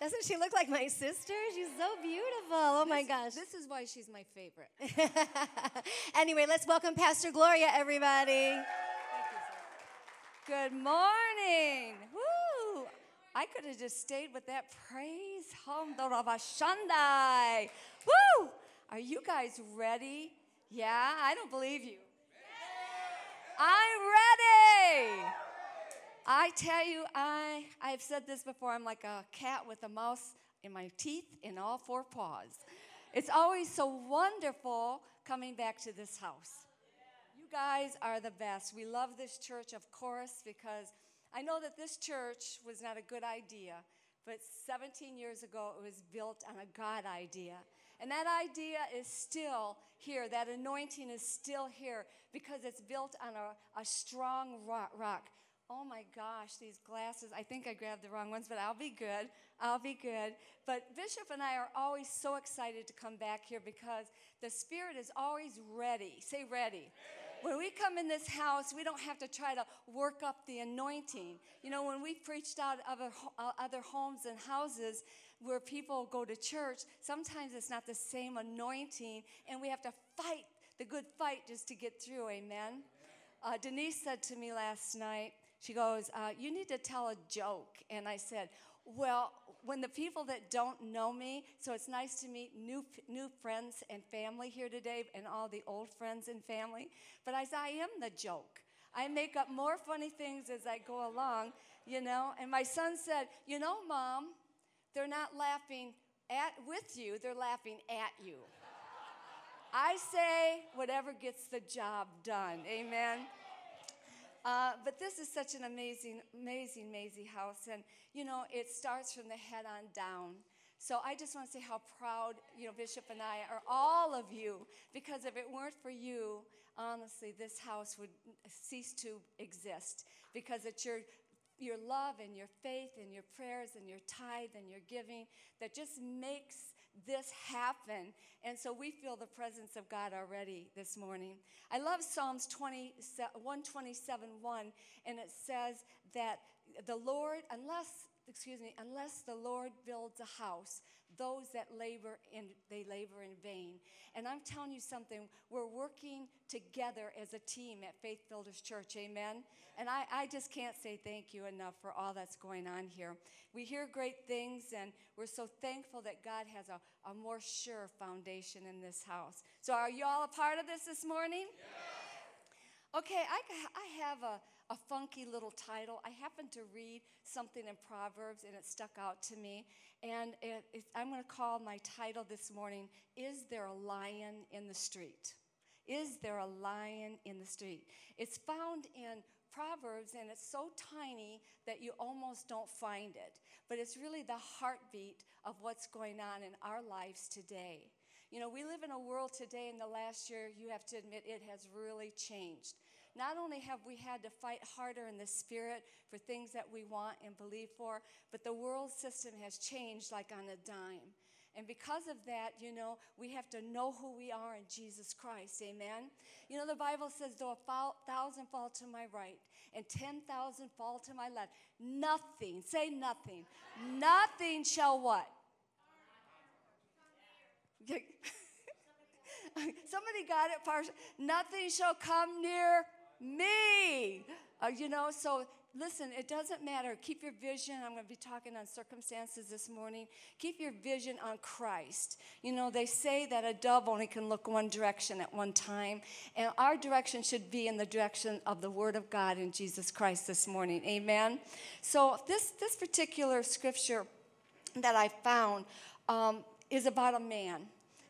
Doesn't she look like my sister? She's so beautiful. Oh my gosh. This is why she's my favorite. anyway, let's welcome Pastor Gloria, everybody. Good morning. Woo! I could have just stayed with that praise. Shandai. Woo! Are you guys ready? Yeah, I don't believe you. I'm ready. I tell you, I, I've said this before, I'm like a cat with a mouse in my teeth in all four paws. It's always so wonderful coming back to this house. You guys are the best. We love this church, of course, because I know that this church was not a good idea, but 17 years ago it was built on a God idea. And that idea is still here. That anointing is still here because it's built on a, a strong rock. Oh my gosh, these glasses. I think I grabbed the wrong ones, but I'll be good. I'll be good. But Bishop and I are always so excited to come back here because the Spirit is always ready. Say, ready. When we come in this house, we don't have to try to work up the anointing. You know, when we preached out other, uh, other homes and houses where people go to church, sometimes it's not the same anointing, and we have to fight the good fight just to get through. Amen. Uh, Denise said to me last night, she goes, uh, You need to tell a joke. And I said, Well, when the people that don't know me, so it's nice to meet new, new friends and family here today and all the old friends and family. But I as I am the joke, I make up more funny things as I go along, you know. And my son said, You know, mom, they're not laughing at with you, they're laughing at you. I say whatever gets the job done. Amen. Uh, but this is such an amazing, amazing, amazing house. And, you know, it starts from the head on down. So I just want to say how proud, you know, Bishop and I are, all of you, because if it weren't for you, honestly, this house would cease to exist because it's your your love and your faith and your prayers and your tithe and your giving that just makes this happen. And so we feel the presence of God already this morning. I love Psalms 20, 127 1, and it says that the Lord, unless, excuse me, unless the Lord builds a house, those that labor in they labor in vain. And I'm telling you something, we're working together as a team at Faith Builders Church, amen. And I, I just can't say thank you enough for all that's going on here. We hear great things, and we're so thankful that God has a, a more sure foundation in this house. So, are you all a part of this this morning? Yeah. Okay, I, I have a, a funky little title. I happened to read something in Proverbs, and it stuck out to me. And it, it, I'm going to call my title this morning Is There a Lion in the Street? Is there a lion in the street? It's found in Proverbs, and it's so tiny that you almost don't find it. But it's really the heartbeat of what's going on in our lives today. You know, we live in a world today, in the last year, you have to admit it has really changed. Not only have we had to fight harder in the spirit for things that we want and believe for, but the world system has changed like on a dime. And because of that, you know, we have to know who we are in Jesus Christ. Amen. You know, the Bible says, though a thousand fall to my right and 10,000 fall to my left, nothing, say nothing, nothing shall what? Somebody got it partial. Nothing shall come near me. Uh, you know, so listen, it doesn't matter. Keep your vision. I'm going to be talking on circumstances this morning. Keep your vision on Christ. You know, they say that a dove only can look one direction at one time, and our direction should be in the direction of the Word of God in Jesus Christ this morning. Amen. So this this particular scripture that I found um, is about a man.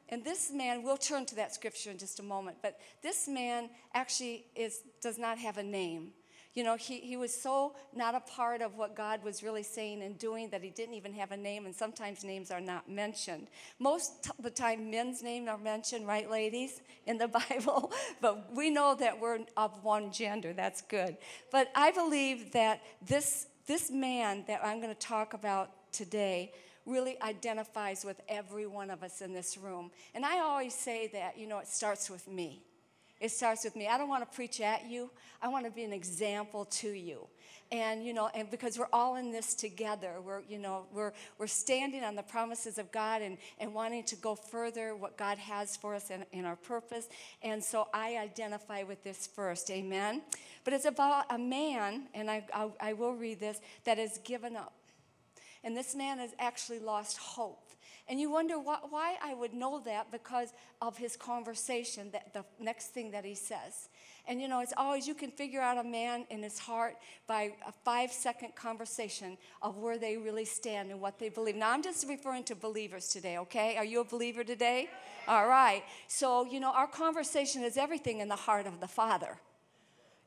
And this man, we'll turn to that scripture in just a moment, but this man actually is, does not have a name. You know, he, he was so not a part of what God was really saying and doing that he didn't even have a name, and sometimes names are not mentioned. Most of the time, men's names are mentioned, right, ladies, in the Bible? but we know that we're of one gender. That's good. But I believe that this, this man that I'm going to talk about today really identifies with every one of us in this room. And I always say that, you know, it starts with me. It starts with me. I don't want to preach at you. I want to be an example to you. And you know, and because we're all in this together, we're you know, we're we're standing on the promises of God and, and wanting to go further what God has for us in, in our purpose. And so I identify with this first, amen. But it's about a man, and I, I, I will read this, that has given up. And this man has actually lost hope. And you wonder why, why, I would know that because of his conversation, that the next thing that he says. And you know, it's always you can figure out a man in his heart by a five second conversation of where they really stand and what they believe. Now, I'm just referring to believers today, okay? Are you a believer today? All right. So, you know, our conversation is everything in the heart of the Father.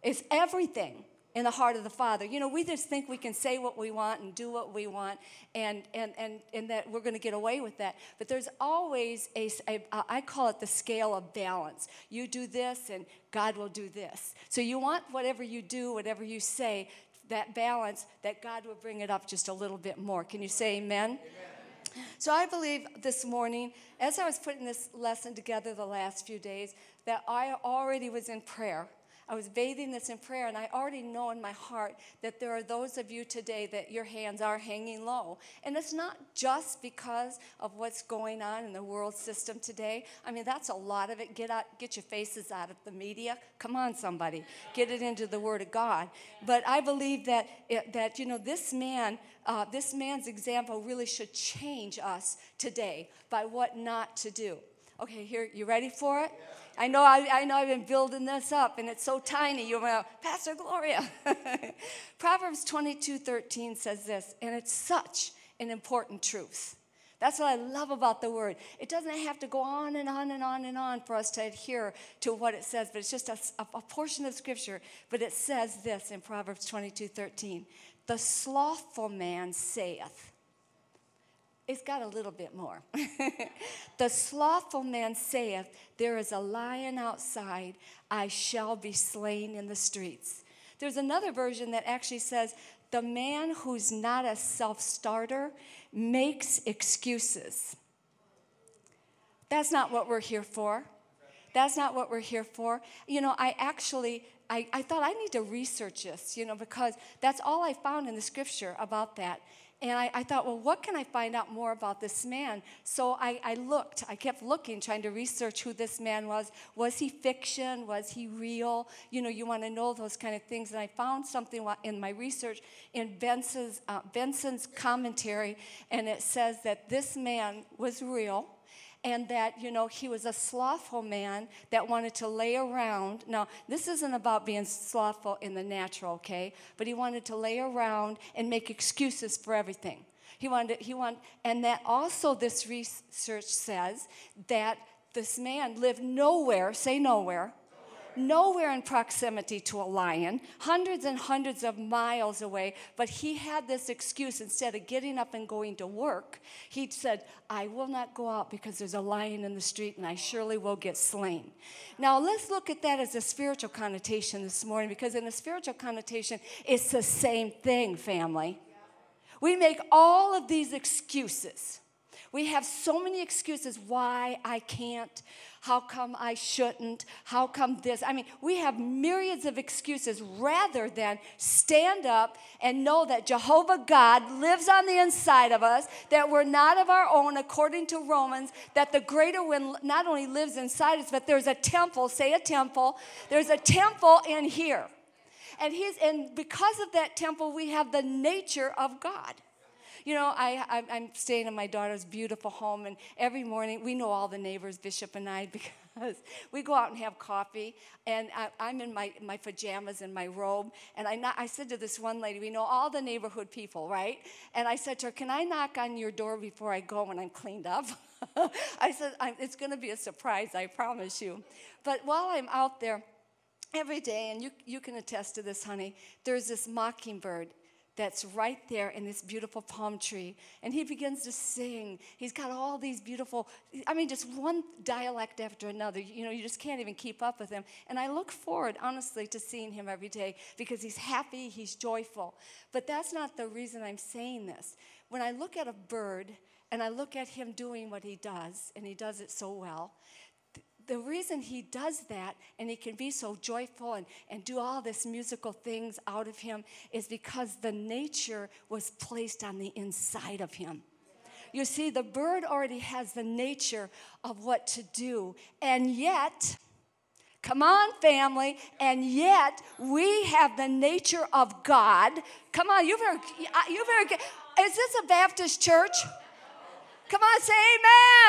It's everything in the heart of the Father. You know, we just think we can say what we want and do what we want, and, and, and, and that we're going to get away with that. But there's always a, a, I call it the scale of balance. You do this, and God will do this. So you want whatever you do, whatever you say, that balance, that God will bring it up just a little bit more. Can you say amen? amen. So I believe this morning, as I was putting this lesson together the last few days, that I already was in prayer I was bathing this in prayer, and I already know in my heart that there are those of you today that your hands are hanging low. And it's not just because of what's going on in the world system today. I mean, that's a lot of it. Get out, get your faces out of the media. Come on, somebody, get it into the Word of God. But I believe that it, that you know this man. Uh, this man's example really should change us today by what not to do. Okay, here, you ready for it? Yeah. I know, I, I know I've been building this up and it's so tiny. You're like, Pastor Gloria. Proverbs 22 13 says this, and it's such an important truth. That's what I love about the word. It doesn't have to go on and on and on and on for us to adhere to what it says, but it's just a, a portion of scripture. But it says this in Proverbs 22 13 The slothful man saith, it's got a little bit more. the slothful man saith, There is a lion outside, I shall be slain in the streets. There's another version that actually says, The man who's not a self starter makes excuses. That's not what we're here for. That's not what we're here for. You know, I actually I, I, thought I need to research this, you know, because that's all I found in the scripture about that. And I, I, thought, well, what can I find out more about this man? So I, I, looked, I kept looking, trying to research who this man was. Was he fiction? Was he real? You know, you want to know those kind of things. And I found something in my research in Benson's, uh, Benson's commentary, and it says that this man was real and that, you know, he was a slothful man that wanted to lay around. Now, this isn't about being slothful in the natural, okay? But he wanted to lay around and make excuses for everything. He wanted, he wanted, and that also this research says that this man lived nowhere, say nowhere, nowhere in proximity to a lion, hundreds and hundreds of miles away, but he had this excuse instead of getting up and going to work, he said, I will not go out because there's a lion in the street and I surely will get slain. Now, let's look at that as a spiritual connotation this morning because, in a spiritual connotation, it's the same thing, family. We make all of these excuses. We have so many excuses why I can't, how come I shouldn't? How come this? I mean, we have myriads of excuses rather than stand up and know that Jehovah God lives on the inside of us, that we're not of our own, according to Romans, that the greater one not only lives inside us, but there's a temple, say a temple, there's a temple in here. And he's and because of that temple, we have the nature of God. You know, I, I, am staying in my daughter's beautiful home, and every morning we know all the neighbors, Bishop and I, because we go out and have coffee. And I, am in my, my pajamas and my robe. And I, I said to this one lady, we know all the neighborhood people, right? And I said to her, Can I knock on your door before I go when I'm cleaned up? I said, It's going to be a surprise, I promise you. But while I'm out there, every day, and you, you can attest to this, honey, there's this mockingbird that's right there in this beautiful palm tree. And he begins to sing. He's got all these beautiful, I mean, just one dialect after another. You know, you just can't even keep up with him. And I look forward, honestly, to seeing him every day because he's happy, he's joyful. But that's not the reason I'm saying this. When I look at a bird and I look at him doing what he does, and he does it so well, the reason he does that and he can be so joyful and, and do all this musical things out of him is because the nature was placed on the inside of him. You see, the bird already has the nature of what to do, and yet, Come on, family. And yet, we have the nature of God. Come on, you better, you get. Is this a Baptist church? Come on, say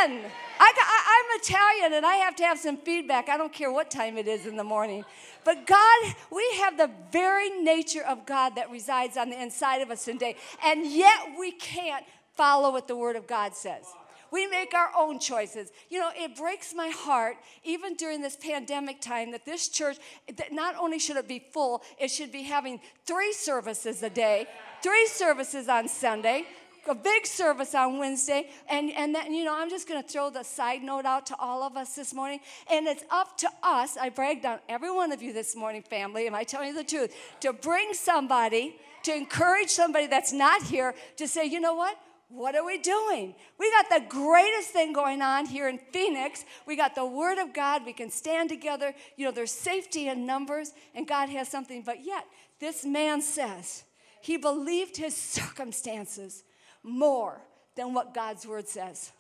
amen. I, am Italian and I have to have some feedback. I don't care what time it is in the morning. But God, we have the very nature of God that resides on the inside of us today. And yet we can't follow what the Word of God says. We make our own choices. You know, it breaks my heart, even during this pandemic time, that this church, that not only should it be full, it should be having three services a day, three services on Sunday, a big service on Wednesday. And, and then, you know, I'm just going to throw the side note out to all of us this morning. And it's up to us. I bragged on every one of you this morning, family. Am I telling you the truth? To bring somebody, to encourage somebody that's not here to say, you know what? What are we doing? We got the greatest thing going on here in Phoenix. We got the Word of God. We can stand together. You know, there's safety in numbers, and God has something. But yet, this man says he believed his circumstances more than what God's Word says.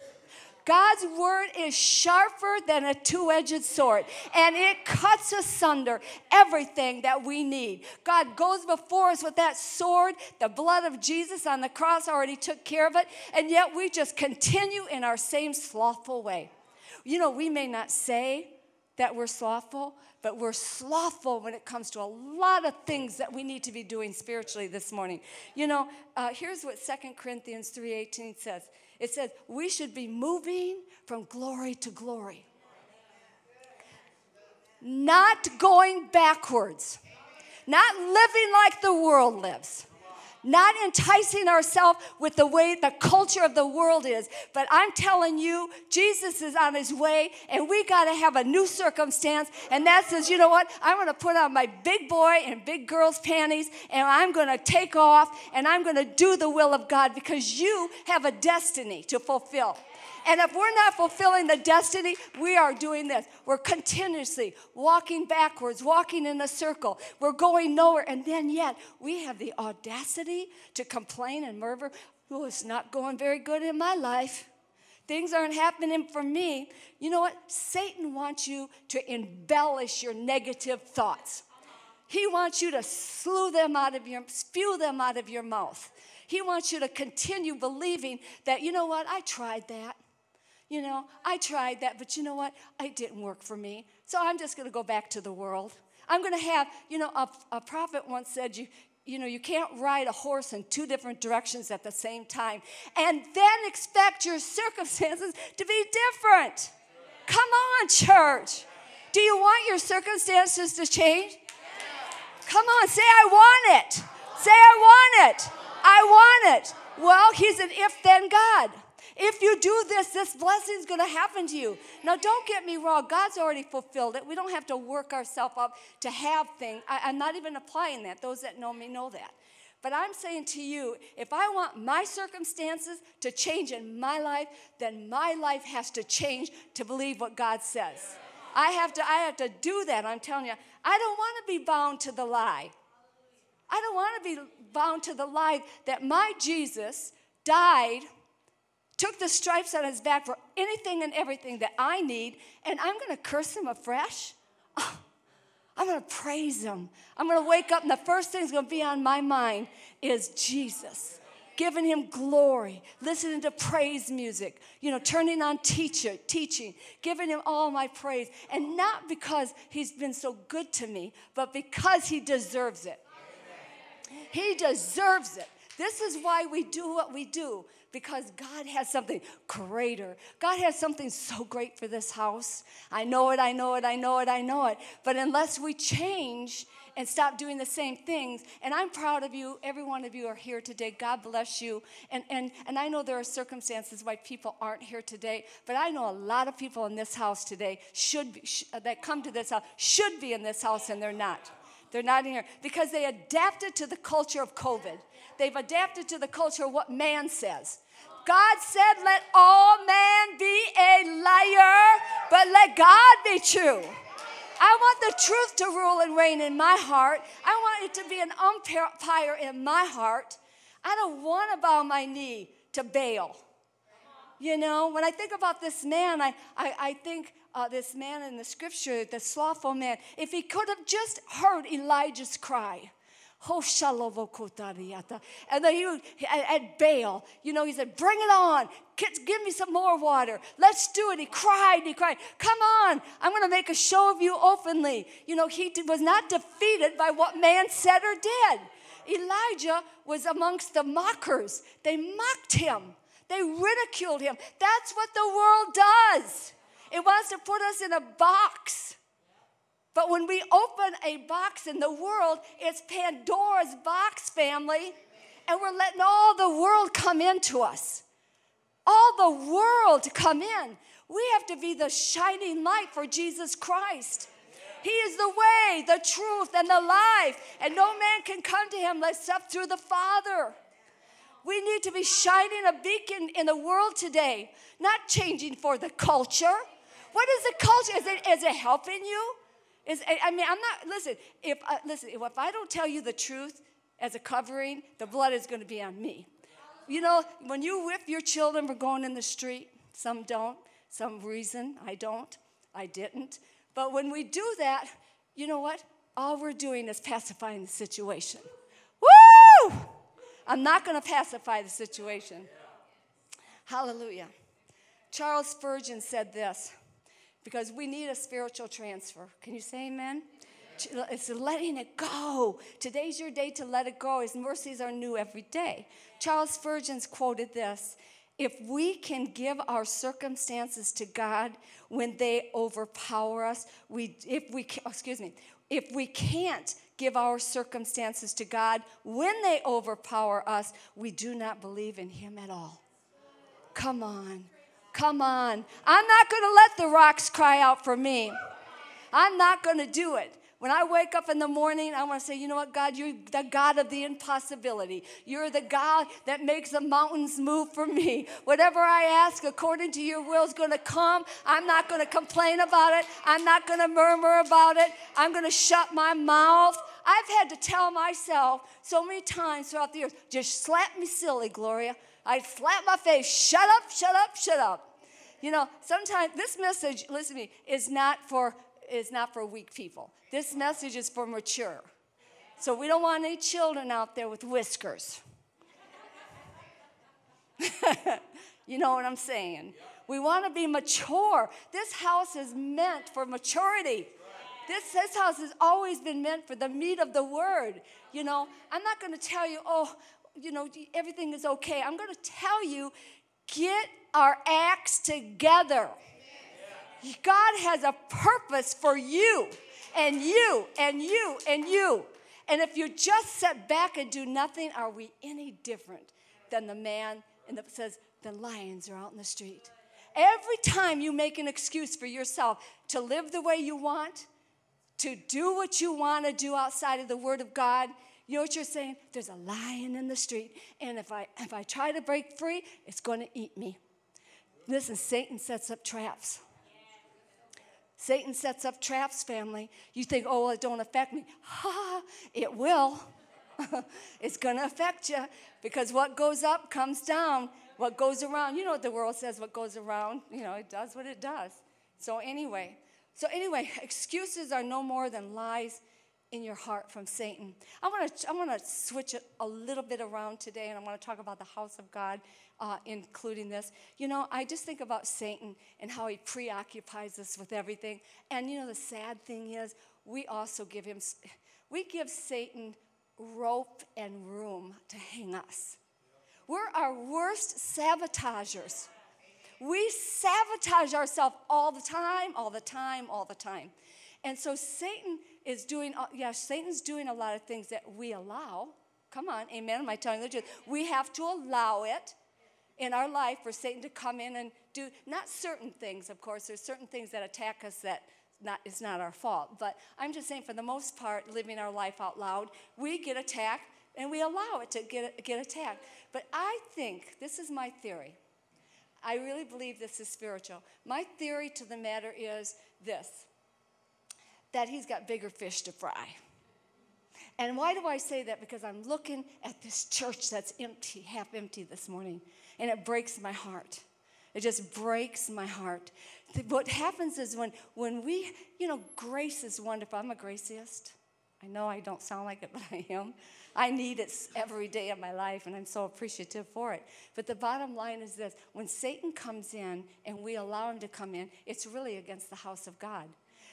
God's word is sharper than a two edged sword, and it cuts asunder everything that we need. God goes before us with that sword. The blood of Jesus on the cross already took care of it, and yet we just continue in our same slothful way. You know, we may not say that we're slothful, but we're slothful when it comes to a lot of things that we need to be doing spiritually this morning. You know, uh, here's what Second Corinthians 3:18 says. It says, we should be moving from glory to glory. Not going backwards. Not living like the world lives not enticing ourselves with the way the culture of the world is. But I'm telling you, Jesus is on his way, and we got to have a new circumstance. And that says, you know what? I'm going to put on my big boy and big girl's panties, and I'm going to take off, and I'm going to do the will of God because you have a destiny to fulfill. And if we're not fulfilling the destiny, we are doing this. We're continuously walking backwards, walking in a circle. We're going nowhere. And then yet, we have the audacity to complain and murmur, oh, it's not going very good in my life. Things aren't happening for me. You know what? Satan wants you to embellish your negative thoughts. He wants you to slew them out of your, spew them out of your mouth. He wants you to continue believing that, you know what, I tried that you know, I tried that, but you know what? It didn't work for me. So I'm just going to go back to the world. I'm going to have, you know, a, a prophet once said, you, you know, you can't ride a horse in two different directions at the same time and then expect your circumstances to be different. Come on, church. Do you want your circumstances to change? Come on, say, I want it. Say, I want it. I want it. Well, he's an if then God. If you do this, this blessing is going to happen to you. Now, don't get me wrong. God's already fulfilled it. We don't have to work ourselves up to have things. I, I'm not even applying that. Those that know me know that. But I'm saying to you, if I want my circumstances to change in my life, then my life has to change to believe what God says. I have to, I have to do that. I'm telling you, I don't want to be bound to the lie. I don't want to be bound to the lie that my Jesus died took the stripes on his back for anything and everything that I need, and I'm to curse him afresh? Oh, I'm to praise him. I'm to wake up, and the first thing that's to be on my mind is Jesus. Giving him glory, listening to praise music, you know, turning on teacher, teaching, giving him all my praise. And not because he's been so good to me, but because he deserves it. He deserves it. This is why we do what we do because God has something greater. God has something so great for this house. I know it, I know it, I know it, I know it. But unless we change and stop doing the same things, and I'm proud of you, every one of you are here today. God bless you. And, and, and I know there are circumstances why people aren't here today, but I know a lot of people in this house today should be, sh- that come to this house should be in this house, and they're not. They're not in here because they adapted to the culture of COVID. They've adapted to the culture of what man says. God said, Let all man be a liar, but let God be true. I want the truth to rule and reign in my heart. I want it to be an umpire in my heart. I don't want to bow my knee to Baal. You know, when I think about this man, I, I, I think uh, this man in the scripture, the slothful man, if he could have just heard Elijah's cry, and then he at Baal, you know, he said, Bring it on. Give me some more water. Let's do it. He cried, he cried, Come on, I'm going to make a show of you openly. You know, he was not defeated by what man said or did. Elijah was amongst the mockers. They mocked him, they ridiculed him. That's what the world does. It wants to put us in a box. But when we open a box in the world, it's Pandora's box, family. And we're letting all the world come into us. All the world come in. We have to be the shining light for Jesus Christ. He is the way, the truth, and the life. And no man can come to him except through the Father. We need to be shining a beacon in the world today, not changing for the culture. What is the culture? Is it, is it helping you? I mean, I'm not, listen, if, uh, listen, if I don't tell you the truth as a covering, the blood is going to be on me. You know, when you whip your children for going in the street, some don't, some reason, I don't, I didn't. But when we do that, you know what? All we're doing is pacifying the situation. Woo! I'm not going to pacify the situation. Hallelujah. Charles Spurgeon said this because we need a spiritual transfer. Can you say amen? It's letting it go. Today's your day to let it go. His mercies are new every day. Charles Spurgeon's quoted this If we can give our circumstances to God when they overpower us, we, if we, excuse me, if we can't give our circumstances to God when they overpower us, we do not believe in Him at all. Come on. Come on. I'm not going to let the rocks cry out for me. I'm not going to do it. When I wake up in the morning, I want to say, you know what, God, you're the God of the impossibility. You're the God that makes the mountains move for me. Whatever I ask according to your will is going to come. I'm not going to complain about it. I'm not going to murmur about it. I'm going to shut my mouth. I've had to tell myself so many times throughout the years, just slap me silly, Gloria. I'd slap my face, shut up, shut up, shut up. You know, sometimes this message, listen to me, is not for is not for weak people. This message is for mature. So we don't want any children out there with whiskers. you know what I'm saying? We want to be mature. This house is meant for maturity. This, this house has always been meant for the meat of the word. You know, I'm not going to tell you, oh, you know, everything is okay. I'm going to tell you, get our acts together. God has a purpose for you and you and you and you. And if you just sit back and do nothing, are we any different than the man and that says the lions are out in the street? Every time you make an excuse for yourself to live the way you want, to do what you want to do outside of the Word of God, you know what you're saying? There's a lion in the street, and if I if I try to break free, it's going to eat me. Listen, Satan sets up traps. Satan sets up traps, family. You think, oh, it don't affect me. Ha, it will. it's going to affect you because what goes up comes down. What goes around, you know what the world says, what goes around, you know, it does what it does. So, anyway, so anyway, excuses are no more than lies in your heart from Satan. I want to I want to switch it a little bit around today, and I want to talk about the house of God, uh, including this. You know, I just think about Satan and how he preoccupies us with everything. And you know, the sad thing is, we also give him we give Satan rope and room to hang us. We're our worst sabotagers. We sabotage ourselves all the time, all the time, all the time. And so Satan is doing, uh, yeah, Satan's doing a lot of things that we allow. Come on, amen. Am I telling the truth? We have to allow it in our life for Satan to come in and do not certain things, of course. There's certain things that attack us that not, it's not our fault. But I'm just saying, for the most part, living our life out loud, we get attacked and we allow it to get, get attacked. But I think, this is my theory. I really believe this is spiritual. My theory to the matter is this that he's got bigger fish to fry. And why do I say that? Because I'm looking at this church that's empty, half empty this morning, and it breaks my heart. It just breaks my heart. What happens is when, when we, you know, grace is wonderful. I'm a graciest. I know I don't sound like it, but I am. I need it every day of my life, and I'm so appreciative for it. But the bottom line is this when Satan comes in and we allow him to come in, it's really against the house of God.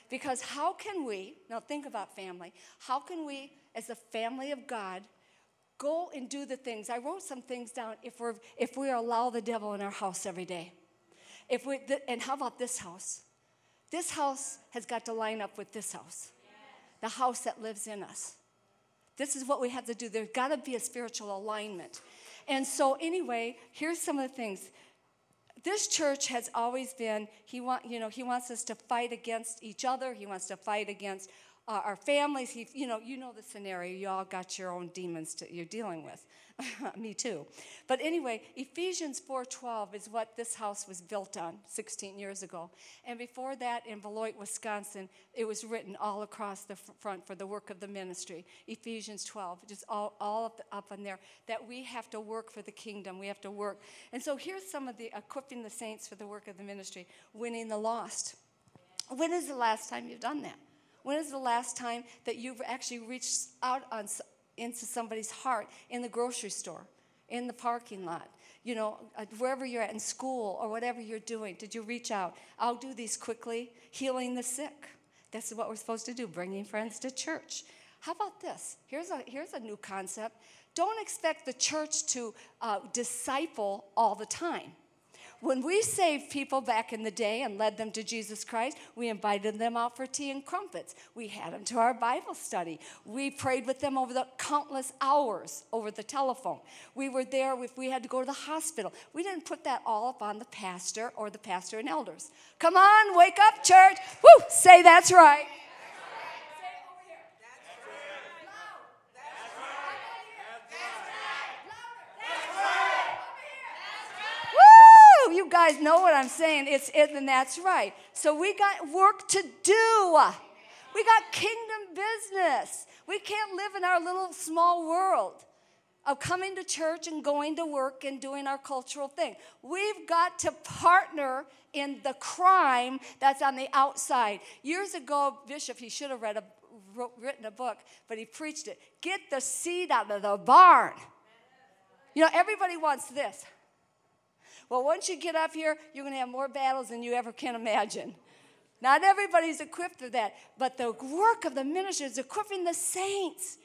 Because how can we, now think about family, how can we, as the family of God, go and do the things? I wrote some things down if, we're, if we allow the devil in our house every day. If we, and how about this house? This house has got to line up with this house, the house that lives in us. This is what we have to do. There's got to be a spiritual alignment. And so, anyway, here's some of the things this church has always been he want you know he wants us to fight against each other. He wants to fight against uh, our families he you know you know the scenario. You all got your own demons to, you're dealing with. Me too. But anyway ephesians 4.12 is what this house was built on 16 years ago. And before that in beloit wisconsin it was written all across the front for the work of the ministry. Ephesians 12 just all, all up, up on there that we have to work for the kingdom. We have to work. And so here's some of the equipping the saints for the work of the ministry winning the lost. When is the last time you've done that when is the last time that you've actually reached out on, into somebody's heart in the grocery store, in the parking lot, you know, uh, wherever you're at in school or whatever you're doing? Did you reach out? I'll do these quickly. Healing the sick. That's what we're supposed to do, bringing friends to church. How about this? Here's a, here's a new concept. Don't expect the church to uh, disciple all the time. When we saved people back in the day and led them to Jesus Christ, we invited them out for tea and crumpets. We had them to our Bible study. We prayed with them over the countless hours over the telephone. We were there if we had to go to the hospital. We didn't put that all up on the pastor or the pastor and elders. Come on, wake up, church. Woo, say that's right. Guys know what I'm saying. It's it, and that's right. So we got work to do. We got kingdom business. We can't live in our little small world of coming to church and going to work and doing our cultural thing. We've got to partner in the crime that's on the outside. Years ago, Bishop, he should have read a, wrote, written a book, but he preached it. Get the seed out of the barn. You know, everybody wants this. Well, once you get up here, you're going to have more battles than you ever can imagine. Not everybody's equipped for that, but the work of the ministry is equipping the saints.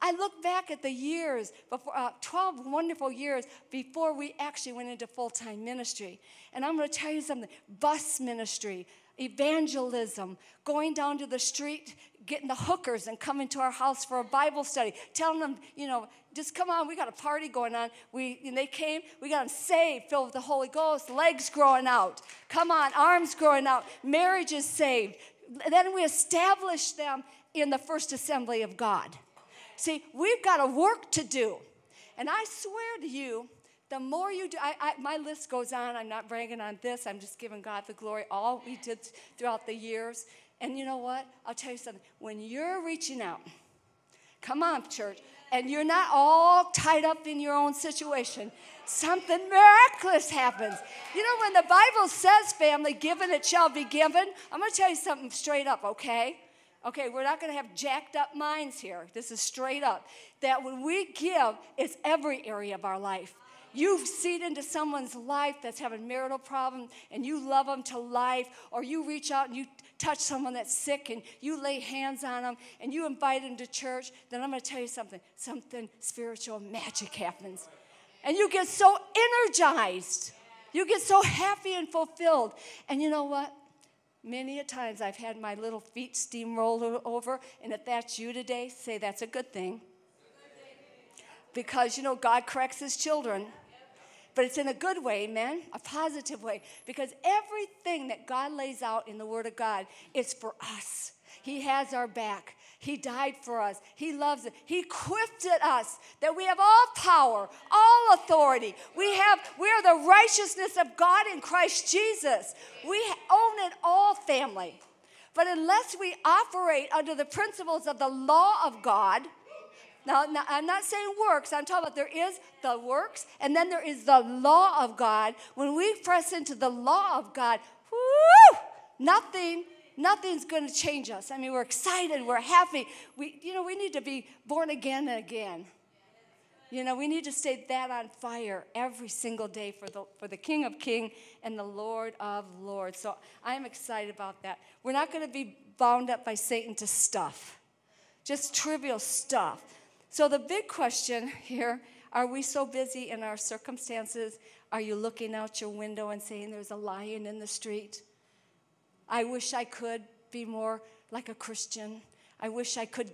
I look back at the years, before, uh, 12 wonderful years before we actually went into full time ministry. And I'm going to tell you something bus ministry, evangelism, going down to the street, getting the hookers and coming to our house for a Bible study, telling them, you know, just come on, we got a party going on. We, and they came, we got them saved, filled with the Holy Ghost, legs growing out. Come on, arms growing out, marriages saved. Then we established them in the first assembly of God. See, we've got a work to do. And I swear to you, the more you do, I, I, my list goes on. I'm not bragging on this. I'm just giving God the glory, all we did throughout the years. And you know what? I'll tell you something. When you're reaching out, come on, church, and you're not all tied up in your own situation, something miraculous happens. You know, when the Bible says, family, given it shall be given, I'm going to tell you something straight up, okay? Okay, we're not going to have jacked up minds here. This is straight up. That when we give, it's every area of our life you've seed into someone's life that's having marital problems and you love them to life, or you reach out and you touch someone that's sick and you lay hands on them and you invite them to church, then I'm going to tell you something something spiritual magic happens. And you get so energized. You get so happy and fulfilled. And you know what? Many a times I've had my little feet steamrolled over, and if that's you today, say that's a good thing. Because you know, God corrects his children but it's in a good way, amen? A positive way. Because everything that God lays out in the Word of God is for us. He has our back. He died for us. He loves it. He equipped us that we have all power, all authority. We have we are the righteousness of God in Christ Jesus. We own it all, family. But unless we operate under the principles of the law of God, now, now, I'm not saying works, I'm talking about there is the works and then there is the law of God. When we press into the law of God, nothing, nothing's going to change us. I mean, we're excited, we're happy. We, you know, we need to be born again and again. You know, we need to stay that on fire every single day for the, for the King of Kings and the Lord of Lords. So I'm excited about that. We're not going to be bound up by Satan to stuff, just trivial stuff. So the big question here are we so busy in our circumstances? Are you looking out your window and saying there's a lion in the street? I wish I could be more like a Christian. I wish I could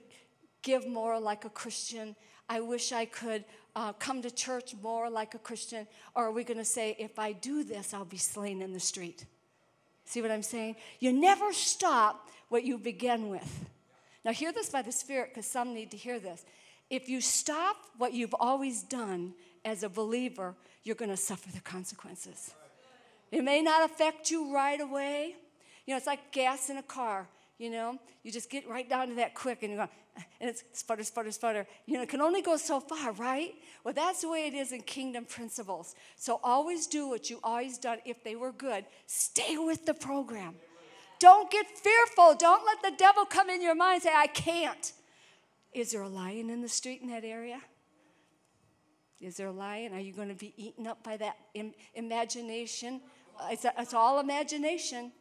give more like a Christian. I wish I could uh, come to church more like a Christian? Or are we going to say, if I do this, I'll be slain in the street? See what I'm saying? You never stop what you begin with. Now, hear this by the Spirit because some need to hear this. If you stop what you've always done as a believer, you're going to suffer the consequences. It may not affect you right away. You know, it's like gas in a car. You know, you just get right down to that quick and you go, and it's sputter, sputter, sputter. You know, it can only go so far, right? Well, that's the way it is in kingdom principles. So always do what you always done. If they were good, stay with the program. Don't get fearful. Don't let the devil come in your mind and say, I can't. Is there a lion in the street in that area? Is there a lion? Are you going to be eaten up by that Im- imagination? Uh, it's, a, it's all imagination.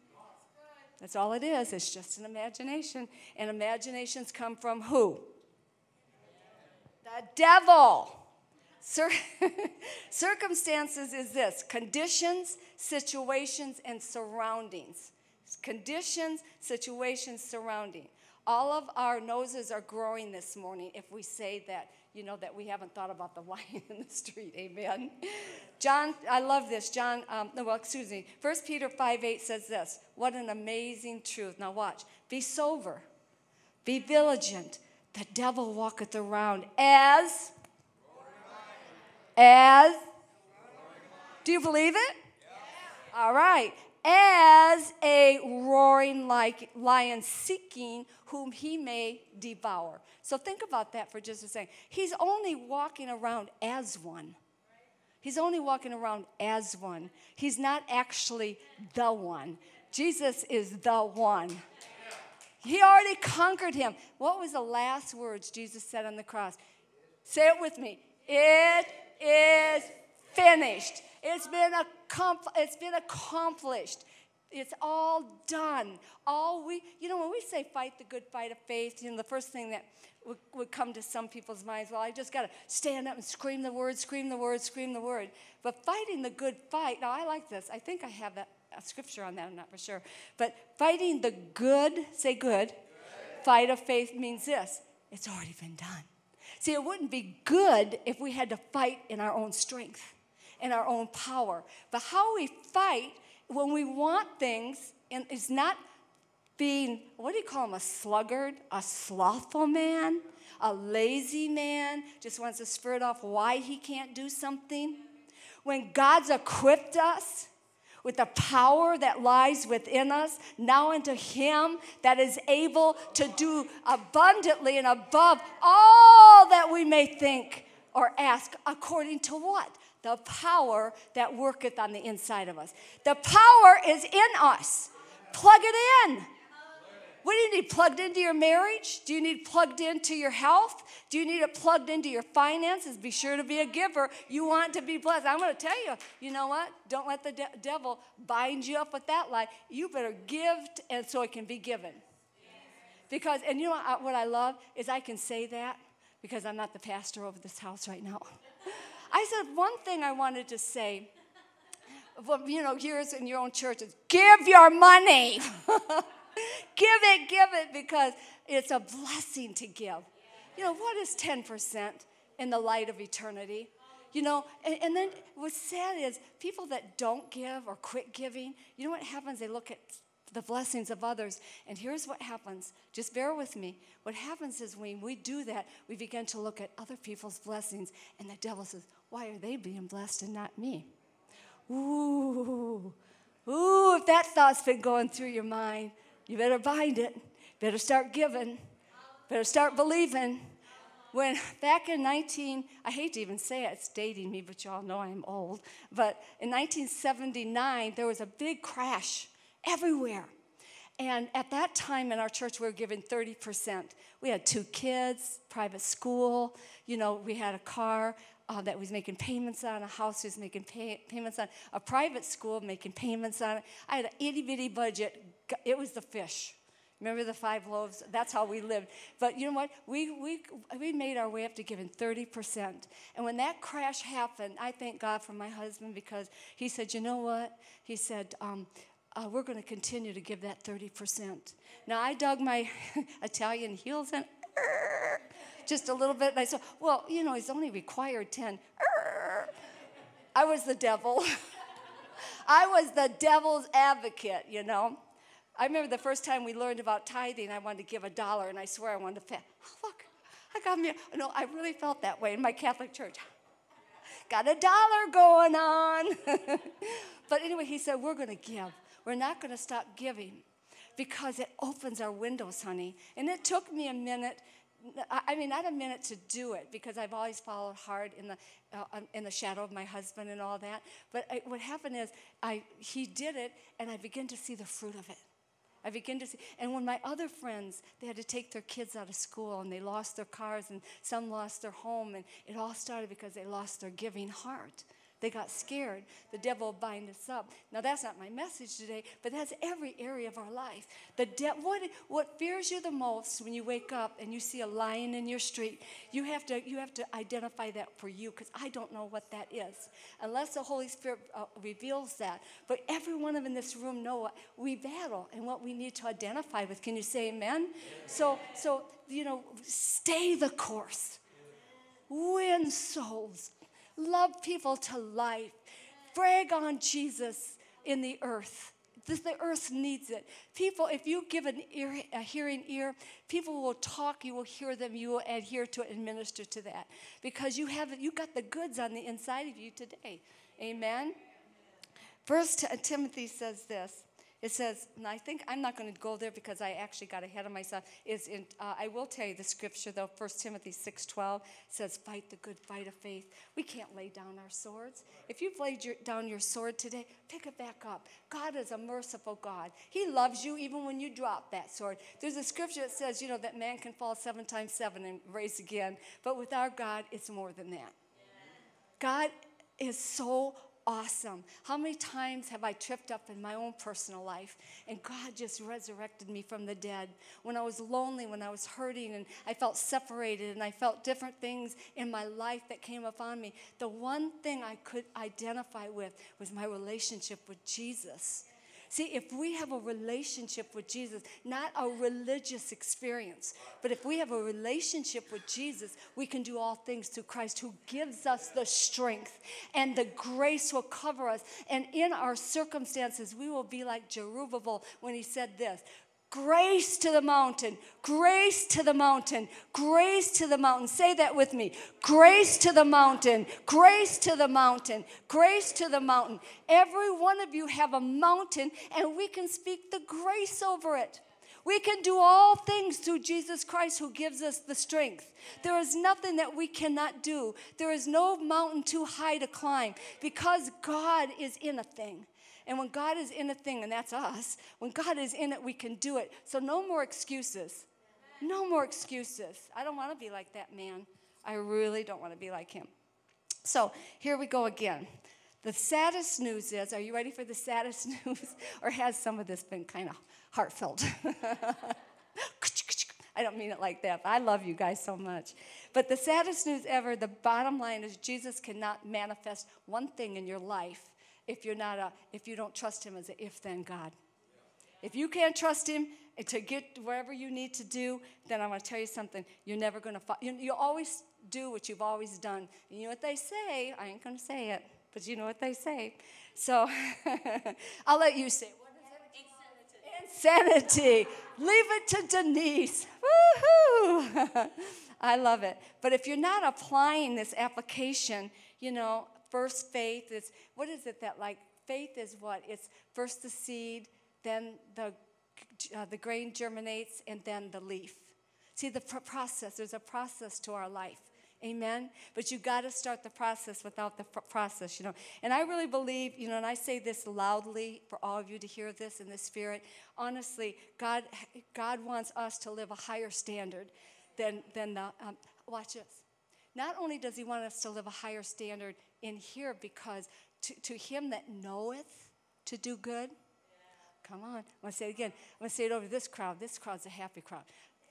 That's all it is. It's just an imagination. And imaginations come from who? The devil. Cir- circumstances is this conditions, situations, and surroundings. Conditions, situations, surrounding. All of our noses are growing this morning if we say that, you know, that we haven't thought about the lion in the street. Amen. John, I love this. John, um, well, excuse me. 1 Peter 5 8 says this. What an amazing truth. Now, watch. Be sober, be vigilant. The devil walketh around as, as, do you believe it? All right. As a roaring like lion seeking whom he may devour. So think about that for just a second. He's only walking around as one. He's only walking around as one. He's not actually the one. Jesus is the one. He already conquered him. What was the last words Jesus said on the cross? Say it with me. It is finished. It's been, it's been accomplished. It's all done. All we, you know, when we say fight the good fight of faith, you know, the first thing that would, would come to some people's minds, well, I just got to stand up and scream the word, scream the word, scream the word. But fighting the good fight, now I like this. I think I have a scripture on that, I'm not for sure. But fighting the good, say good, good. fight of faith means this it's already been done. See, it wouldn't be good if we had to fight in our own strength, in our own power. But how we fight when we want things and it's not being, what do you call him, a sluggard, a slothful man, a lazy man, just wants to spurt off why he can't do something. When God's equipped us, with the power that lies within us, now unto Him that is able to do abundantly and above all that we may think or ask, according to what? The power that worketh on the inside of us. The power is in us. Plug it in. What do you need plugged into your marriage? Do you need plugged into your health? Do you need it plugged into your finances? Be sure to be a giver. You want to be blessed. I'm going to tell you, you know what? Don't let the de- devil bind you up with that lie. You better give, t- and so it can be given. Because, and you know what I love is I can say that because I'm not the pastor over this house right now. I said, one thing I wanted to say, you know, here's in your own churches give your money. give it, give it, because it's a blessing to give. You know, what is 10% in the light of eternity? You know, and, and, then what's sad is people that don't give or quit giving, you know what happens? They look at the blessings of others. And here's what happens. Just bear with me. What happens is when we do that, we begin to look at other people's blessings, and the devil says, Why are they being blessed and not me? Ooh, ooh, if that thought's been going through your mind, you better bind it. Better start giving. Better start believing. When back in 19, I hate to even say it, it's dating me, but y'all know I'm old. But in 1979, there was a big crash everywhere. And at that time in our church, we were given 30%. We had two kids, private school, you know, we had a car uh, that was making payments on, a house was making pay- payments on, a private school making payments on it. I had an itty bitty budget. It was the fish. Remember the five loaves? That's how we lived. But you know what? We, we, we made our way up to giving 30%. And when that crash happened, I thank God for my husband because he said, you know what? He said, um, uh, we're going to continue to give that 30%. Now, I dug my Italian heels in just a little bit, and I said, well, you know, he's only required 10. I was the devil. I was the devil's advocate, you know. I remember the first time we learned about tithing, I wanted to give a dollar, and I swear I wanted to. Oh, look, I got me. No, I really felt that way in my Catholic church. Got a dollar going on. but anyway, he said, We're going to give. We're not going to stop giving because it opens our windows, honey. And it took me a minute. I mean, not a minute to do it because I've always followed hard in the uh, um, in the shadow of my husband and all that. But I, what happened is, I he did it, and I began to see the fruit of it. I begin to see, and when my other friends, they had to take their kids out of school and they lost their cars and some lost their home, and it all started because they lost their giving heart. They got scared. The devil bind us up. Now that's not my message today, but that's every area of our life. The de- what, what fears you the most when you wake up and you see a lion in your street, you have to you have to identify that for you because I don't know what that is unless the Holy Spirit uh, reveals that. But every one of in this room know what we battle and what we need to identify with. Can you say Amen? So so you know, stay the course. Win souls love people to life, brag on Jesus in the earth. This, The earth needs it. People, if you give an ear, a hearing ear, people will talk, you will hear them, you will adhere to it and minister to that. Because you have you got the goods on the inside of you today. Amen. First Timothy says this. It says, and I think I'm not going to go there because I actually got ahead of myself. Is in, uh, I will tell you the scripture though. 1 Timothy 6:12 says, "Fight the good fight of faith." We can't lay down our swords. If you've laid your, down your sword today, pick it back up. God is a merciful God. He loves you even when you drop that sword. There's a scripture that says, you know, that man can fall seven times seven and rise again, but with our God, it's more than that. God is so awesome. How many times have I tripped up in my own personal life and God just resurrected me from the dead? When I was lonely, when I was hurting, and I felt separated, and I felt different things in my life that came upon me. The one thing I could identify with was my relationship with Jesus. See, if we have a relationship with Jesus, not a religious experience, but if we have a relationship with Jesus, we can do all things through Christ who gives us the strength and the grace will cover us. And in our circumstances, we will be like Zerubbabel when he said this Grace to the mountain, grace to the mountain, grace to the mountain. Say that with me. Grace to the mountain, grace to the mountain, grace to the mountain. Every one of you have a mountain, and we can speak the grace over it. We can do all things through Jesus Christ who gives us the strength. There is nothing that we cannot do. There is no mountain too high to climb because God is in a thing. And when God is in a thing, and that's us, when God is in it, we can do it. So no more excuses. No more excuses. I don't want to be like that man. I really don't want to be like him. So here we go again. The saddest news is are you ready for the saddest news? or has some of this been kind of heartfelt? I don't mean it like that, I love you guys so much. But the saddest news ever, the bottom line is Jesus cannot manifest one thing in your life if you're not a if you don't trust him as a if then God. If you can't trust him to get wherever you need to do, then I'm going to tell you something. You're never going to. You, you always do what you've always done. You know what they say? I ain't going to say it, but you know what they say. So I'll let you say. It? Insanity. Insanity. Leave it to Denise. Woohoo! I love it. But if you're not applying this application, you know, first faith is what is it that like faith is what? It's first the seed, then the uh, the grain germinates, and then the leaf. See the pr- process. There's a process to our life. Amen. But you got to start the process without the pr- process, you know. And I really believe, you know, and I say this loudly for all of you to hear this in the spirit. Honestly, God, God wants us to live a higher standard than than the. Um, watch this. Not only does He want us to live a higher standard in here, because to, to Him that knoweth to do good. Come on. I'm to say it again. I'm to say it over this crowd. This crowd's a happy crowd.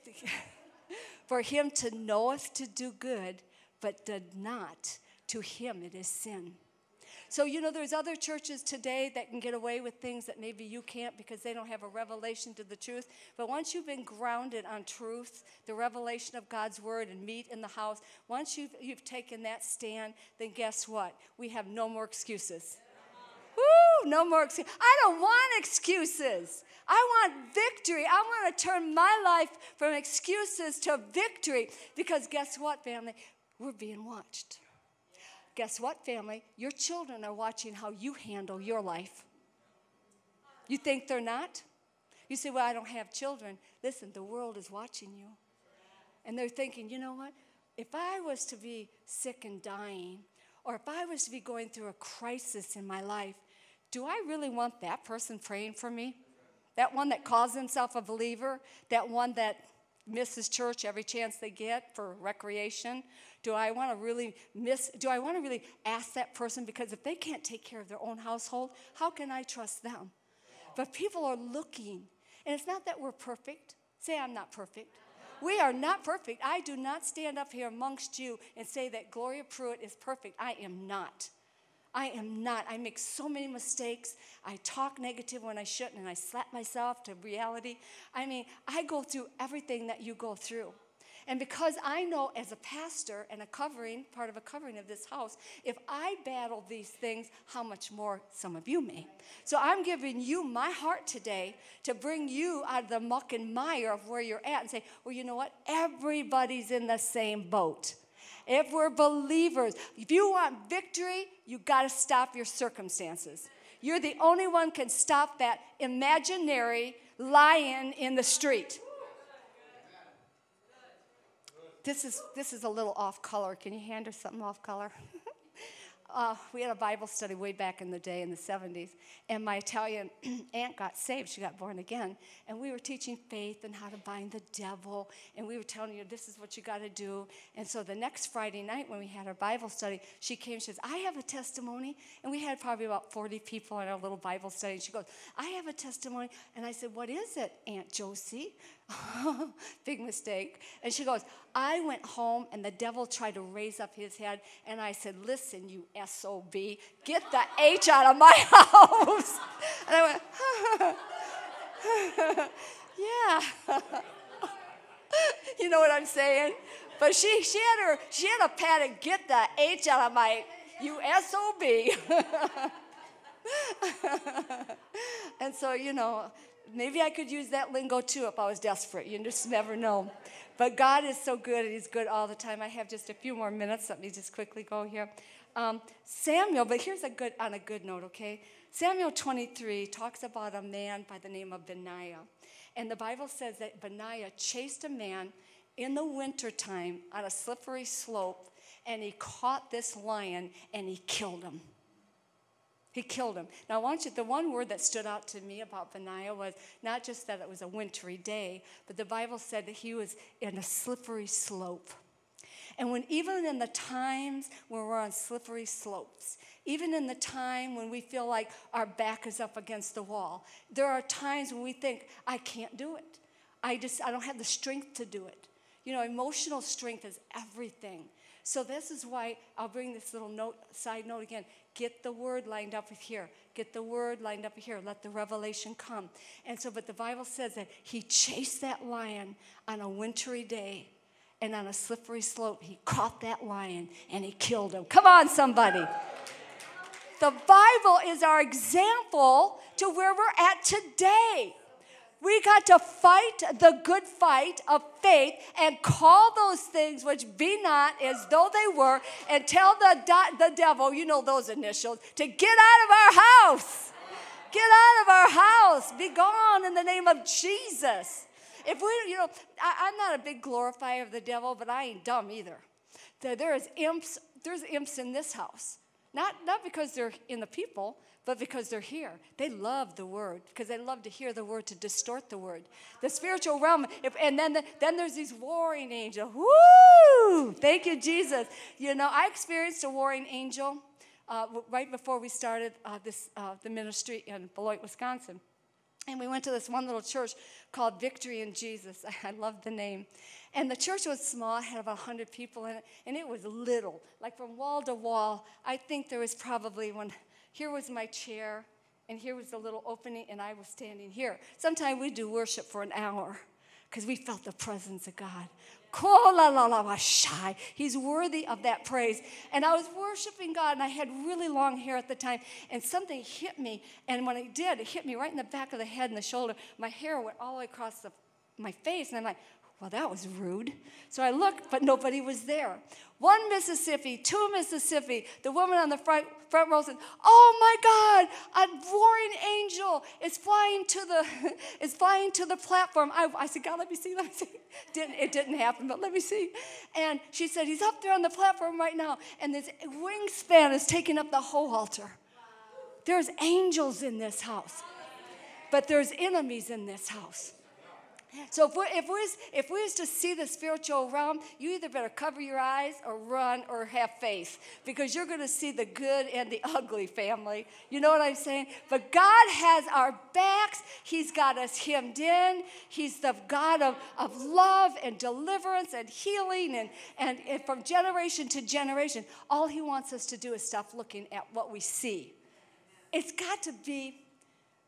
For him to knoweth to do good, but did not, to him it is sin. So, you know, there's other churches today that can get away with things that maybe you can't because they don't have a revelation to the truth. But once you've been grounded on truth, the revelation of God's word, and meet in the house, once you've, you've taken that stand, then guess what? We have no more excuses. Woo, no more excuses. I don't want excuses. I want victory. I want to turn my life from excuses to victory because guess what, family? We're being watched. Guess what, family? Your children are watching how you handle your life. You think they're not? You say, Well, I don't have children. Listen, the world is watching you. And they're thinking, You know what? If I was to be sick and dying, or if I was to be going through a crisis in my life, do I really want that person praying for me? That one that calls himself a believer, that one that misses church every chance they get for recreation? Do I want to really miss do I want to really ask that person because if they can't take care of their own household, how can I trust them? But people are looking. And it's not that we're perfect. Say I'm not perfect. We are not perfect. I do not stand up here amongst you and say that Gloria Pruitt is perfect. I am not. I am not. I make so many mistakes. I talk negative when I shouldn't, and I slap myself to reality. I mean, I go through everything that you go through. And because I know as a pastor and a covering, part of a covering of this house, if I battle these things, how much more some of you may. So I'm giving you my heart today to bring you out of the muck and mire of where you're at and say, well, you know what? Everybody's in the same boat. If we're believers, if you want victory, you got to stop your circumstances. You're the only one can stop that imaginary lion in the street. This is this is a little off color. Can you hand her something off color? uh, we had a Bible study way back in the day in the 70s, and my Italian aunt got saved. She got born again, and we were teaching faith and how to bind the devil, and we were telling you this is what you got to do. And so the next Friday night when we had our Bible study, she came. She says, "I have a testimony," and we had probably about 40 people in our little Bible study. And she goes, "I have a testimony," and I said, "What is it, Aunt Josie?" Big mistake. And she goes, I went home and the devil tried to raise up his head. And I said, Listen, you SOB, get the H out of my house. And I went, Yeah. you know what I'm saying? But she, she, had her, she had a pattern, get the H out of my, you SOB. and so, you know, maybe I could use that lingo too if I was desperate. You just never know. But God is so good, and He's good all the time. I have just a few more minutes. Let me just quickly go here. Um, Samuel, but here's a good on a good note, okay? Samuel 23 talks about a man by the name of Benaiah. And the Bible says that Benaiah chased a man in the wintertime on a slippery slope, and he caught this lion and he killed him. He killed him. Now, I want you, the one word that stood out to me about Benaiah was not just that it was a wintry day, but the Bible said that he was in a slippery slope. And when even in the times when we're on slippery slopes, even in the time when we feel like our back is up against the wall, there are times when we think, I can't do it. I just, I don't have the strength to do it. You know, emotional strength is everything. So this is why I'll bring this little note, side note again. Get the word lined up with here. Get the word lined up here. Let the revelation come. And so, but the Bible says that he chased that lion on a wintry day and on a slippery slope. He caught that lion and he killed him. Come on, somebody. The Bible is our example to where we're at today. We got to fight the good fight of faith and call those things which be not as though they were, and tell the, the devil, you know those initials, to get out of our house. Get out of our house. Be gone in the name of Jesus. If we, you know, I, am not a big glorifier of the devil, but I ain't dumb either. There, is imps, there's imps in this house. Not, not because they're in the people, but because they're here. They love the word because they love to hear the word to distort the word. The spiritual realm, if, and then, the, then there's these warring angels. Woo! Thank you, Jesus. You know, I experienced a warring angel uh, right before we started uh, this, uh, the ministry in Beloit, Wisconsin. And we went to this one little church called Victory in Jesus. I love the name. And the church was small, had about 100 people in it, and it was little. Like from wall to wall, I think there was probably one here was my chair, and here was the little opening, and I was standing here. Sometimes we do worship for an hour because we felt the presence of God. He's worthy of that praise. And I was worshiping God, and I had really long hair at the time, and something hit me. And when it did, it hit me right in the back of the head and the shoulder. My hair went all the way across the, my face, and I'm like, well, that was rude. So I looked, but nobody was there. One Mississippi, two Mississippi. The woman on the front, front row said, Oh my God, a warring angel is flying to the, is flying to the platform. I, I said, God, let me see, let me see. Didn't, it didn't happen, but let me see. And she said, He's up there on the platform right now, and this wingspan is taking up the whole altar. There's angels in this house, but there's enemies in this house. So if we if we if we was to see the spiritual realm, you either better cover your eyes or run or have faith because you're going to see the good and the ugly, family. You know what I'm saying? But God has our backs. He's got us hemmed in. He's the God of, of love and deliverance and healing and, and, and from generation to generation. All He wants us to do is stop looking at what we see. It's got to be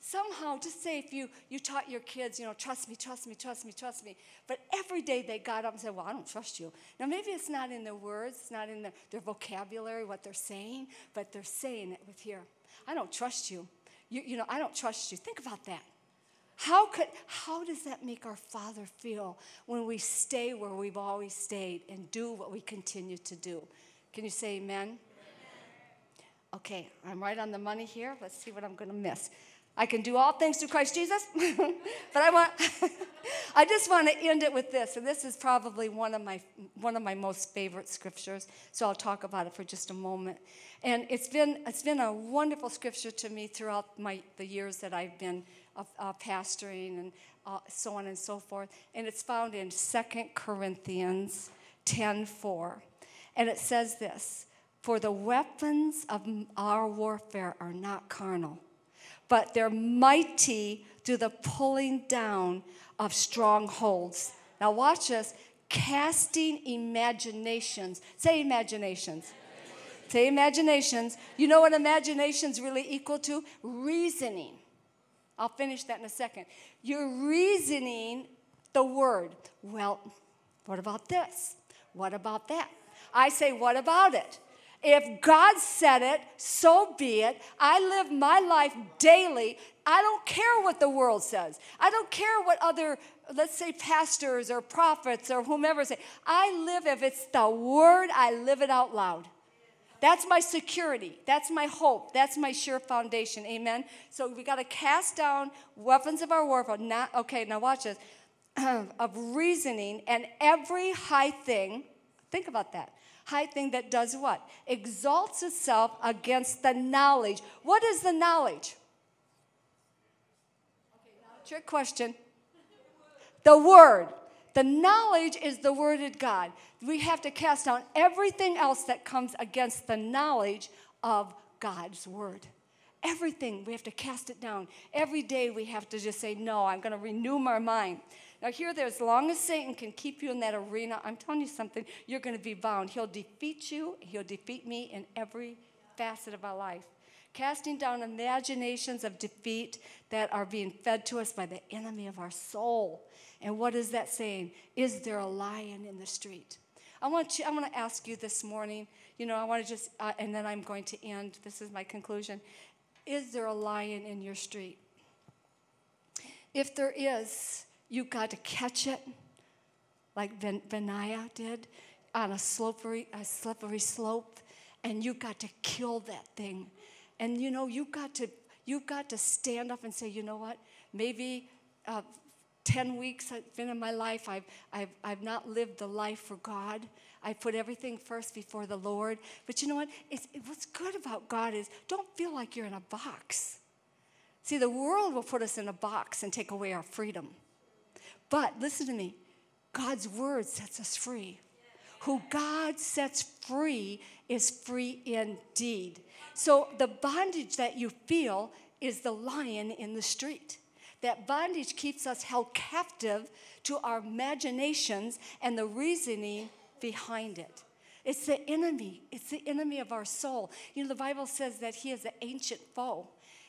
somehow just say if you you taught your kids you know trust me trust me trust me trust me but every day they got up and said well i don't trust you. Now maybe it's not in their words it's not in their, vocabulary what they're saying but they're saying it with here i don't trust you. you you know i don't trust you. Think about that. How could how does that make our father feel when we stay where we've always stayed and do what we continue to do? Can you say amen. okay i'm right on the money here. Let's see what i'm going to miss I can do all things through Christ Jesus. but I want I just want to end it with this. And this is probably one of my one of my most favorite scriptures. So I'll talk about it for just a moment. And it's been it's been a wonderful scripture to me throughout my the years that I've been uh, uh, pastoring and uh, so on and so forth. And it's found in Second Corinthians 10:4. And it says this, "For the weapons of our warfare are not carnal." But they're mighty through the pulling down of strongholds. Now, watch this casting imaginations. Say imaginations. Say imaginations. You know what imaginations really equal to? Reasoning. I'll finish that in a second. You're reasoning the word. Well, what about this? What about that? I say, what about it? If God said it, so be it. I live my life daily. I don't care what the world says. I don't care what other, let's say, pastors or prophets or whomever say. I live, if it's the word, I live it out loud. That's my security. That's my hope. That's my sure foundation. Amen. So we got to cast down weapons of our warfare. Not okay. Now watch this. of reasoning and every high thing. Think about that high thing that does what? Exalts itself against the knowledge. What is the knowledge? Okay, trick question. The word. The knowledge is the word of God. We have to cast down everything else that comes against the knowledge of God's word. Everything, we have to cast it down. Every day we have to just say, No, I'm going to renew my mind. Now, here, there, as long as Satan can keep you in that arena, I'm telling you something, you're going to be bound. He'll defeat you, he'll defeat me in every facet of our life. Casting down imaginations of defeat that are being fed to us by the enemy of our soul. And what is that saying? Is there a lion in the street? I want you, I want to ask you this morning, you know, I want to just, uh, and then I'm going to end. This is my conclusion. Is there a lion in your street? if there is, you've got to catch it like Benaiah did on a slippery, a slippery slope, and you've got to kill that thing. And you know, you've got to, you've got to stand up and say, you know what? Maybe uh, 10 weeks I've been in my life, I've, I've, I've not lived the life for God. I put everything first before the Lord. But you know what? It's, what's good about God is don't feel like you're in a box. See, the world will put us in a box and take away our freedom. But listen to me God's word sets us free. Who God sets free is free indeed. So the bondage that you feel is the lion in the street. That bondage keeps us held captive to our imaginations and the reasoning behind it. It's the enemy. It's the enemy of our soul. You know, the Bible says that he is an ancient foe.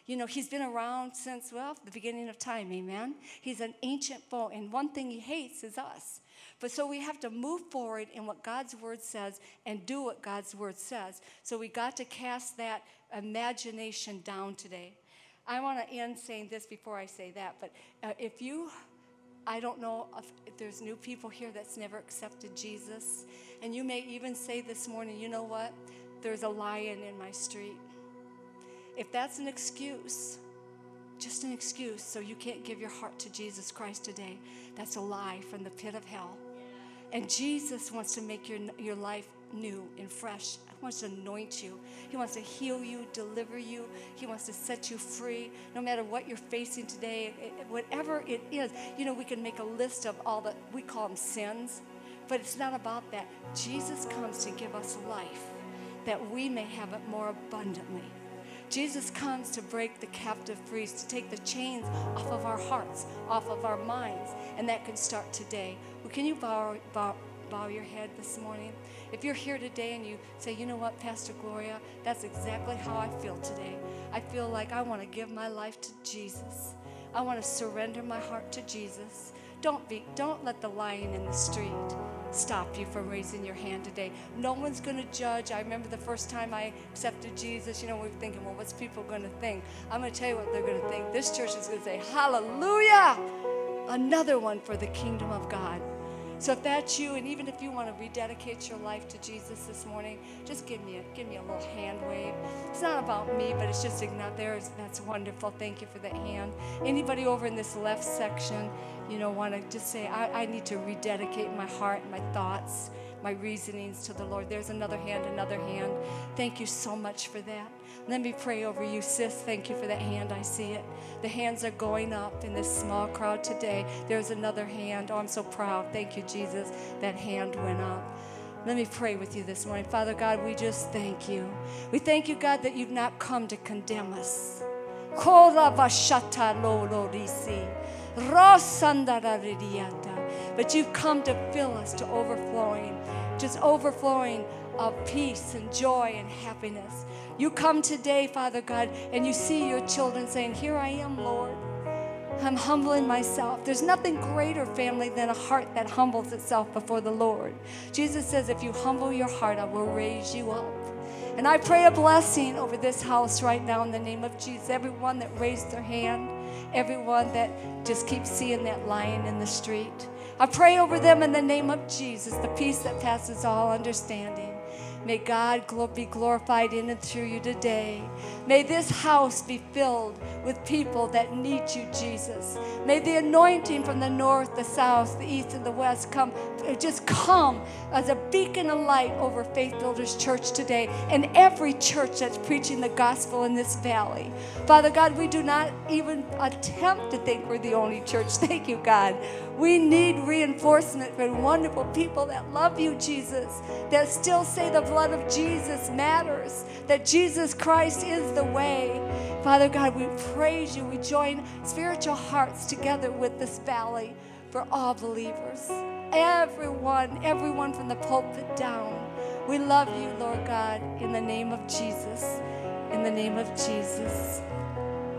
You know, he's been around since, well, the beginning of time, amen? He's an ancient foe, and one thing he hates is us. But so we have to move forward in what God's word says and do what God's word says. So we got to cast that imagination down today. I want to end saying this before I say that, but uh, if you I don't know if, if, there's new people here that's never accepted Jesus. And you may even say this morning, you know what? There's a lion in my street. If that's an excuse, just an excuse so you can't give your heart to Jesus Christ today, that's a lie from the pit of hell. And Jesus wants to make your, your life new and fresh. He wants to anoint you. He wants to heal you, deliver you. He wants to set you free. No matter what you're facing today, whatever it is, you know, we can make a list of all the, we call them sins, but it's not about that. Jesus comes to give us life that we may have it more abundantly. Jesus comes to break the captive free, to take the chains off of our hearts, off of our minds, and that can start today. Well, can you bow, bow, bow your head this morning? If you're here today and you say, you know what, Pastor Gloria, that's exactly how I feel today. I feel like I want to give my life to Jesus. I want to surrender my heart to Jesus. Don't be don't let the lion in the street stop you from raising your hand today. No one's going to judge. I remember the first time I accepted Jesus, you know, we were thinking, well, what's people going to think? I'm going to tell you what they're going to think. This church is going to say, "Hallelujah!" Another one for the kingdom of God. So if that's you, and even if you want to rededicate your life to Jesus this morning, just give me a give me a little hand wave. It's not about me, but it's just not there. That's wonderful. Thank you for that hand. Anybody over in this left section, you know, want to just say, I, I need to rededicate my heart, my thoughts, my reasonings to the Lord. There's another hand, another hand. Thank you so much for that. Let me pray over you, sis. Thank you for that hand. I see it. The hands are going up in this small crowd today. There's another hand. Oh, I'm so proud. Thank you, Jesus. That hand went up. Let me pray with you this morning. Father God, we just thank you. We thank you, God, that you've not come to condemn us. But you've come to fill us to overflowing, just overflowing of peace and joy and happiness. You come today, Father God, and you see your children saying, Here I am, Lord. I'm humbling myself. There's nothing greater, family, than a heart that humbles itself before the Lord. Jesus says, If you humble your heart, I will raise you up. And I pray a blessing over this house right now in the name of Jesus. Everyone that raised their hand, everyone that just keeps seeing that lion in the street. I pray over them in the name of Jesus, the peace that passes all understanding. May God be glorified in and through you today. May this house be filled with people that need you, Jesus. May the anointing from the north, the south, the east, and the west come, uh, just come as a beacon of light over Faith Builders Church today and every church that's preaching the gospel in this valley. Father God, we do not even attempt to think we're the only church. Thank you, God. We need reinforcement from wonderful people that love you, Jesus, that still say the blood of Jesus matters, that Jesus Christ is the way. Father God, we praise you. We join spiritual hearts together with this valley for all believers. Everyone, everyone from the pulpit down. We love you, Lord God, in the name of Jesus. In the name of Jesus.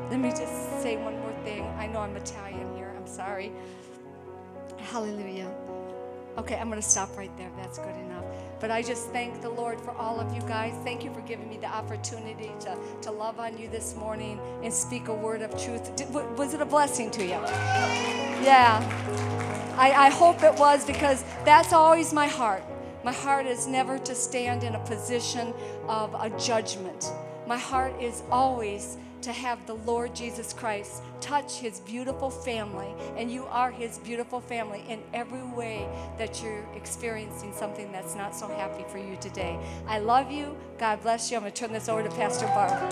Let me just say one more thing. I know I'm Italian here. I'm sorry. Hallelujah. Okay, I'm going to stop right there. That's good enough. But I just thank the Lord for all of you guys. Thank you for giving me the opportunity to, to love on you this morning and speak a word of truth. Did, was it a blessing to you? Yeah. I, I hope it was because that's always my heart. My heart is never to stand in a position of a judgment. My heart is always to have the Lord Jesus Christ touch his beautiful family, and you are his beautiful family in every way that you're experiencing something that's not so happy for you today. I love you. God bless you. I'm going to turn this over to Pastor Barbara.